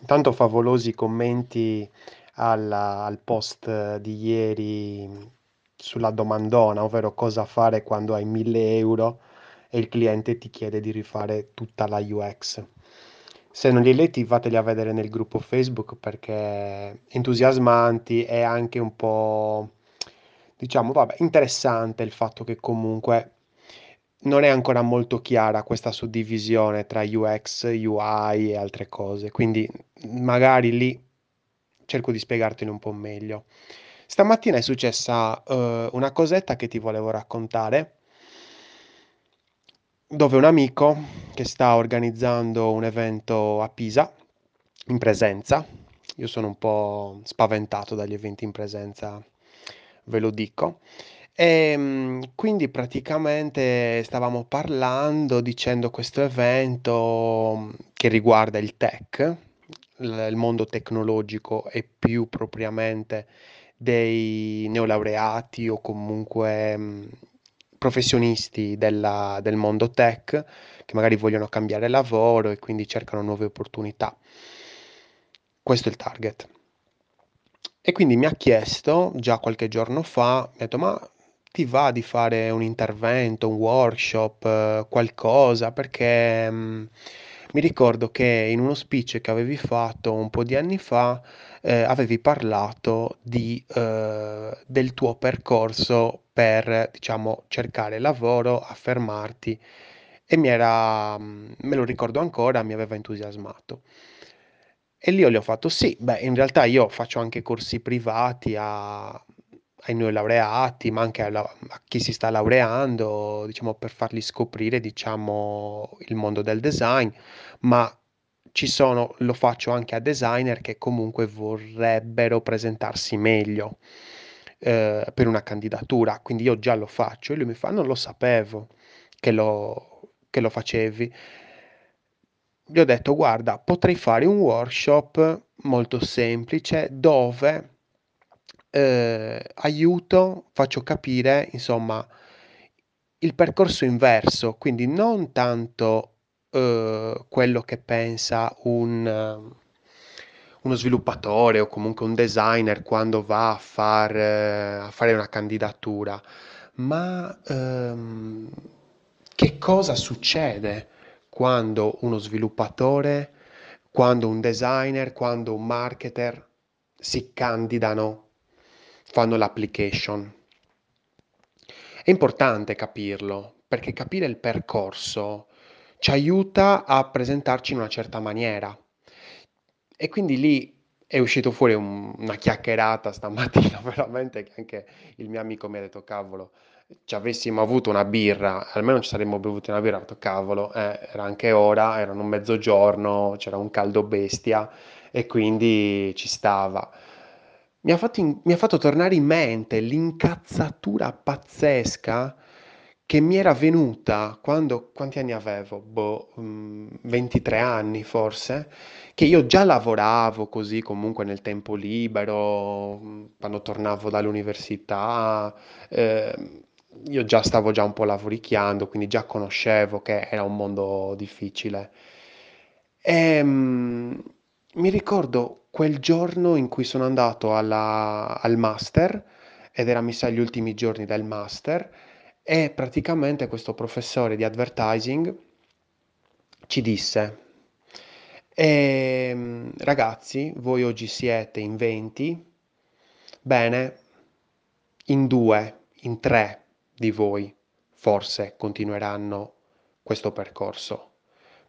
Intanto favolosi commenti alla- al post di ieri sulla domandona, ovvero cosa fare quando hai 1000 euro e il cliente ti chiede di rifare tutta la UX. Se non li hai letti, fateli a vedere nel gruppo Facebook perché entusiasmanti e anche un po', diciamo, vabbè, interessante il fatto che comunque non è ancora molto chiara questa suddivisione tra UX, UI e altre cose, quindi magari lì cerco di spiegartelo un po' meglio. Stamattina è successa uh, una cosetta che ti volevo raccontare, dove un amico che sta organizzando un evento a Pisa in presenza, io sono un po' spaventato dagli eventi in presenza, ve lo dico, ehm, quindi praticamente stavamo parlando, dicendo questo evento che riguarda il tech, il mondo tecnologico e più propriamente dei neolaureati o comunque professionisti della, del mondo tech che magari vogliono cambiare lavoro e quindi cercano nuove opportunità. Questo è il target. E quindi mi ha chiesto già qualche giorno fa, mi ha detto ma ti va di fare un intervento, un workshop, eh, qualcosa, perché mh, mi ricordo che in uno speech che avevi fatto un po' di anni fa eh, avevi parlato di, eh, del tuo percorso per, diciamo, cercare lavoro, affermarti e mi era, me lo ricordo ancora, mi aveva entusiasmato. E lì io gli ho fatto sì, beh, in realtà io faccio anche corsi privati a ai neolaureati, ma anche alla- a chi si sta laureando, diciamo, per fargli scoprire, diciamo, il mondo del design, ma ci sono, lo faccio anche a designer che comunque vorrebbero presentarsi meglio eh, per una candidatura, quindi io già lo faccio e lui mi fa, non lo sapevo che lo, che lo facevi. Gli ho detto, guarda, potrei fare un workshop molto semplice dove eh, aiuto, faccio capire, insomma, il percorso inverso, quindi non tanto eh, quello che pensa un, uno sviluppatore o comunque un designer quando va a, far, eh, a fare una candidatura, ma ehm, che cosa succede quando uno sviluppatore, quando un designer, quando un marketer si candidano fanno l'application. È importante capirlo, perché capire il percorso ci aiuta a presentarci in una certa maniera. E quindi lì è uscito fuori un- una chiacchierata stamattina, veramente, che anche il mio amico mi ha detto, cavolo, ci avessimo avuto una birra, almeno ci saremmo bevuti una birra, ho detto, cavolo, eh, era anche ora, erano mezzogiorno, c'era un caldo bestia e quindi ci stava. Mi ha fatto, in- mi ha fatto tornare in mente l'incazzatura pazzesca che mi era venuta quando, quanti anni avevo? Boh, mm, 23 anni forse, che io già lavoravo così comunque nel tempo libero, mm, quando tornavo dall'università, eh, io già stavo già un po' lavoricchiando, quindi già conoscevo che era un mondo difficile. E, mm, mi ricordo quel giorno in cui sono andato alla- al master, ed era mi sa gli ultimi giorni del master, e praticamente questo professore di advertising ci disse, ehm, ragazzi, voi oggi siete in 20, bene, in due, in tre di voi forse continueranno questo percorso,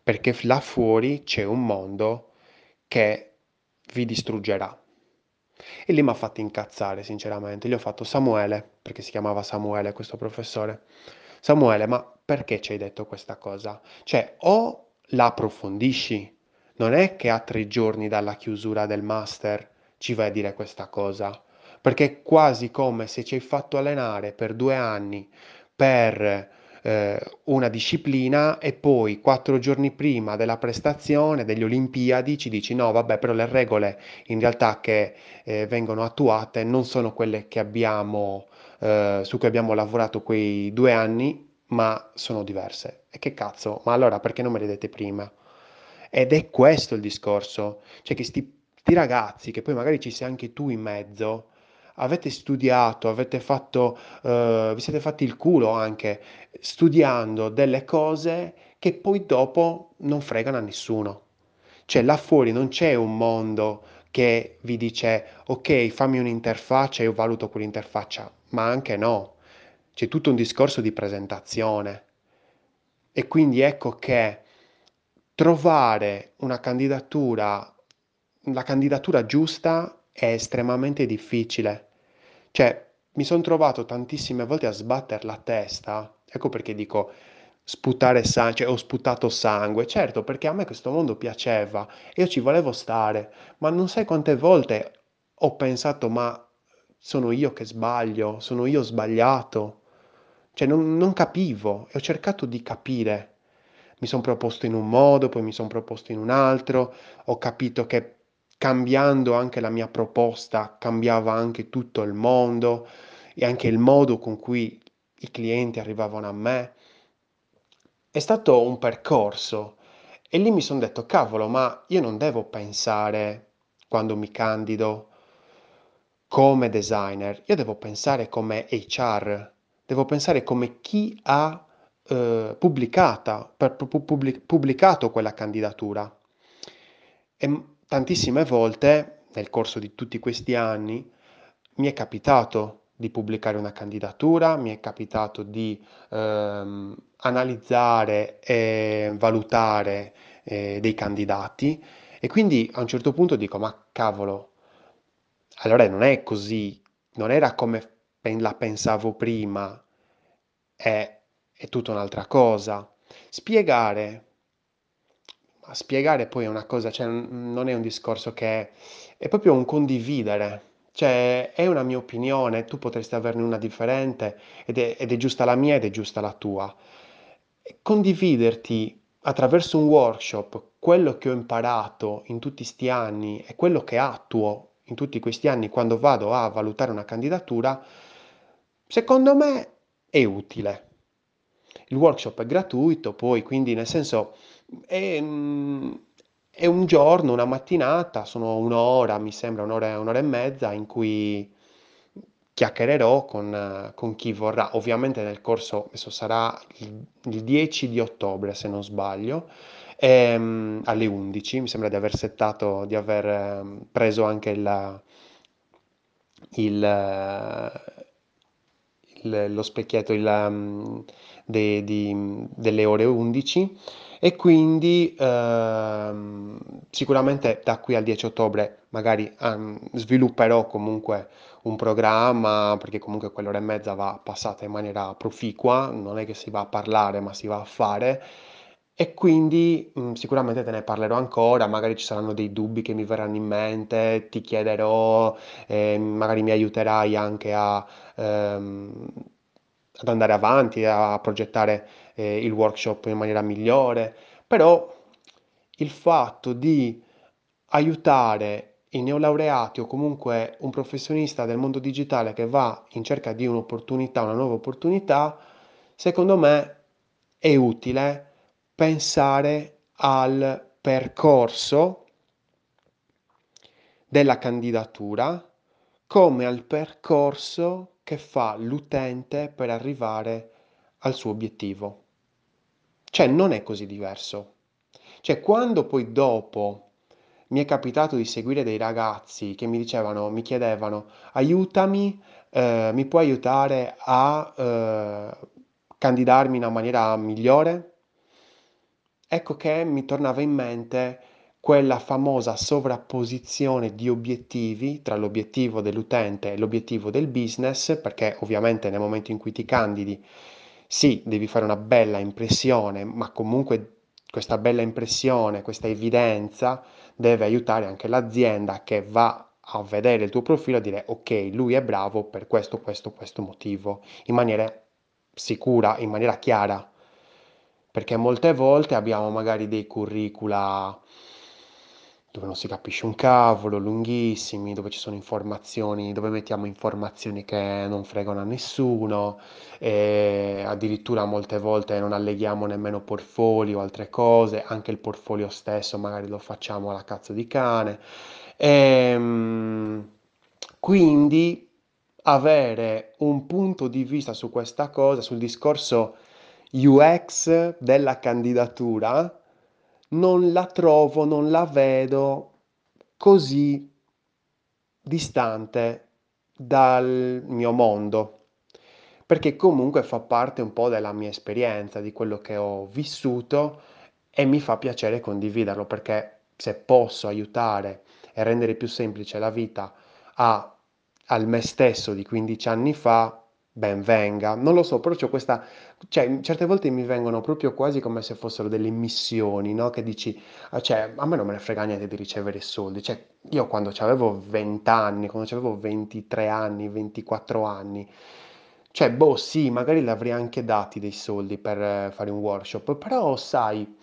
perché là fuori c'è un mondo che vi distruggerà. E lì mi ha fatto incazzare, sinceramente. Gli ho fatto Samuele, perché si chiamava Samuele questo professore. Samuele, ma perché ci hai detto questa cosa? Cioè, o la approfondisci, non è che a tre giorni dalla chiusura del master ci vai a dire questa cosa, perché è quasi come se ci hai fatto allenare per due anni per eh, una disciplina e poi quattro giorni prima della prestazione delle Olimpiadi ci dici no, vabbè, però le regole in realtà che eh, vengono attuate non sono quelle abbiamo, eh, su cui abbiamo lavorato quei due anni, ma sono diverse. E che cazzo? Ma allora perché non me le dette prima? Ed è questo il discorso, cioè che sti, sti ragazzi, che poi magari ci sei anche tu in mezzo, avete studiato, avete fatto, eh, vi siete fatti il culo anche studiando delle cose che poi dopo non fregano a nessuno. Cioè là fuori non c'è un mondo che vi dice ok, fammi un'interfaccia e io valuto quell'interfaccia, ma anche no. C'è tutto un discorso di presentazione. E quindi ecco che trovare una candidatura, la candidatura giusta è estremamente difficile. Cioè, mi sono trovato tantissime volte a sbattere la testa, ecco perché dico sputare sangue, cioè ho sputato sangue, certo perché a me questo mondo piaceva io ci volevo stare, ma non sai quante volte ho pensato ma sono io che sbaglio, sono io sbagliato, cioè non, non capivo e ho cercato di capire. Mi sono proposto in un modo, poi mi sono proposto in un altro, ho capito che cambiando anche la mia proposta cambiava anche tutto il mondo e anche il modo con cui i clienti arrivavano a me. È stato un percorso e lì mi sono detto, cavolo, ma io non devo pensare quando mi candido come designer, io devo pensare come HR, devo pensare come chi ha eh, pubblicata, pubblic, pubblicato quella candidatura. E tantissime volte nel corso di tutti questi anni mi è capitato di pubblicare una candidatura, mi è capitato di ehm, analizzare e valutare eh, dei candidati e quindi a un certo punto dico ma cavolo, allora non è così, non era come la pensavo prima, è, è tutta un'altra cosa. Spiegare a spiegare poi è una cosa, cioè non è un discorso che è proprio un condividere, cioè è una mia opinione, tu potresti averne una differente ed è, ed è giusta la mia ed è giusta la tua. Condividerti attraverso un workshop quello che ho imparato in tutti questi anni e quello che attuo in tutti questi anni quando vado a valutare una candidatura, secondo me è utile. Il workshop è gratuito, poi quindi nel senso è, mm, è un giorno, una mattinata, sono un'ora, mi sembra un'ora, un'ora e mezza in cui chiacchiererò con, con chi vorrà. Ovviamente nel corso, adesso sarà il, il 10 di ottobre se non sbaglio, ehm, alle 11, mi sembra di aver settato, di aver ehm, preso anche il, il, lo specchietto um, de- di- delle ore 11 e quindi ehm, sicuramente da qui al 10 ottobre magari ehm, svilupperò comunque un programma perché comunque quell'ora e mezza va passata in maniera proficua, non è che si va a parlare ma si va a fare. E quindi mh, sicuramente te ne parlerò ancora, magari ci saranno dei dubbi che mi verranno in mente, ti chiederò, eh, magari mi aiuterai anche a, ehm, ad andare avanti, a progettare eh, il workshop in maniera migliore, però il fatto di aiutare i neolaureati o comunque un professionista del mondo digitale che va in cerca di un'opportunità, una nuova opportunità, secondo me è utile pensare al percorso della candidatura come al percorso che fa l'utente per arrivare al suo obiettivo. Cioè non è così diverso. Cioè quando poi dopo mi è capitato di seguire dei ragazzi che mi dicevano, mi chiedevano, aiutami, eh, mi puoi aiutare a eh, candidarmi in una maniera migliore? Ecco che mi tornava in mente quella famosa sovrapposizione di obiettivi tra l'obiettivo dell'utente e l'obiettivo del business, perché ovviamente nel momento in cui ti candidi, sì, devi fare una bella impressione, ma comunque questa bella impressione, questa evidenza deve aiutare anche l'azienda che va a vedere il tuo profilo e dire ok, lui è bravo per questo, questo, questo motivo, in maniera sicura, in maniera chiara, perché molte volte abbiamo magari dei curricula dove non si capisce un cavolo, lunghissimi, dove ci sono informazioni, dove mettiamo informazioni che non fregano a nessuno, e addirittura molte volte non alleghiamo nemmeno portfolio altre cose, anche il portfolio stesso magari lo facciamo alla cazzo di cane. E, quindi avere un punto di vista su questa cosa, sul discorso UX della candidatura, non la trovo, non la vedo così distante dal mio mondo, perché comunque fa parte un po' della mia esperienza, di quello che ho vissuto e mi fa piacere condividerlo, perché se posso aiutare e rendere più semplice la vita a, al me stesso di 15 anni fa, ben venga. Non lo so, però c'ho questa, cioè, certe volte mi vengono proprio quasi come se fossero delle missioni, no? Che dici, ah, cioè, a me non me ne frega niente di ricevere soldi. Cioè, io quando avevo 20 anni, quando avevo 23 anni, 24 anni, cioè, boh, sì, magari li avrei anche dati dei soldi per eh, fare un workshop, però sai,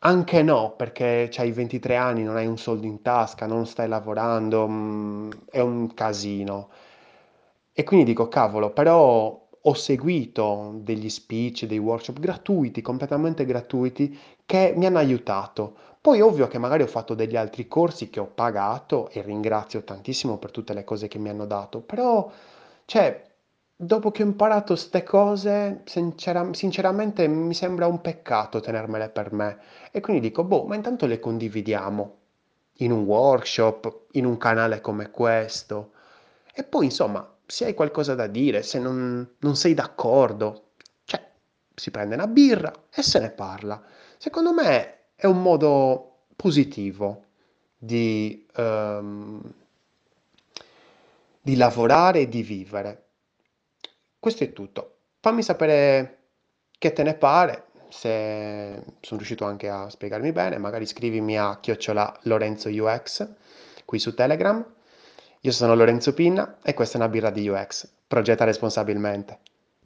anche no, perché c'hai 23 anni, non hai un soldo in tasca, non stai lavorando, mm, è un casino. E quindi dico, cavolo, però ho seguito degli speech, dei workshop gratuiti, completamente gratuiti, che mi hanno aiutato. Poi ovvio che magari ho fatto degli altri corsi che ho pagato e ringrazio tantissimo per tutte le cose che mi hanno dato, però, cioè, dopo che ho imparato ste cose, sincera- sinceramente mi sembra un peccato tenermele per me. E quindi dico, boh, ma intanto le condividiamo in un workshop, in un canale come questo. E poi, insomma, se hai qualcosa da dire, se non, non sei d'accordo, cioè, si prende una birra e se ne parla. Secondo me è un modo positivo di, ehm, di lavorare e di vivere. Questo è tutto. Fammi sapere che te ne pare, se sono riuscito anche a spiegarmi bene, magari scrivimi a chiocciola Lorenzo UX qui su Telegram. Io sono Lorenzo Pinna e questa è una birra di UX. Progetta responsabilmente.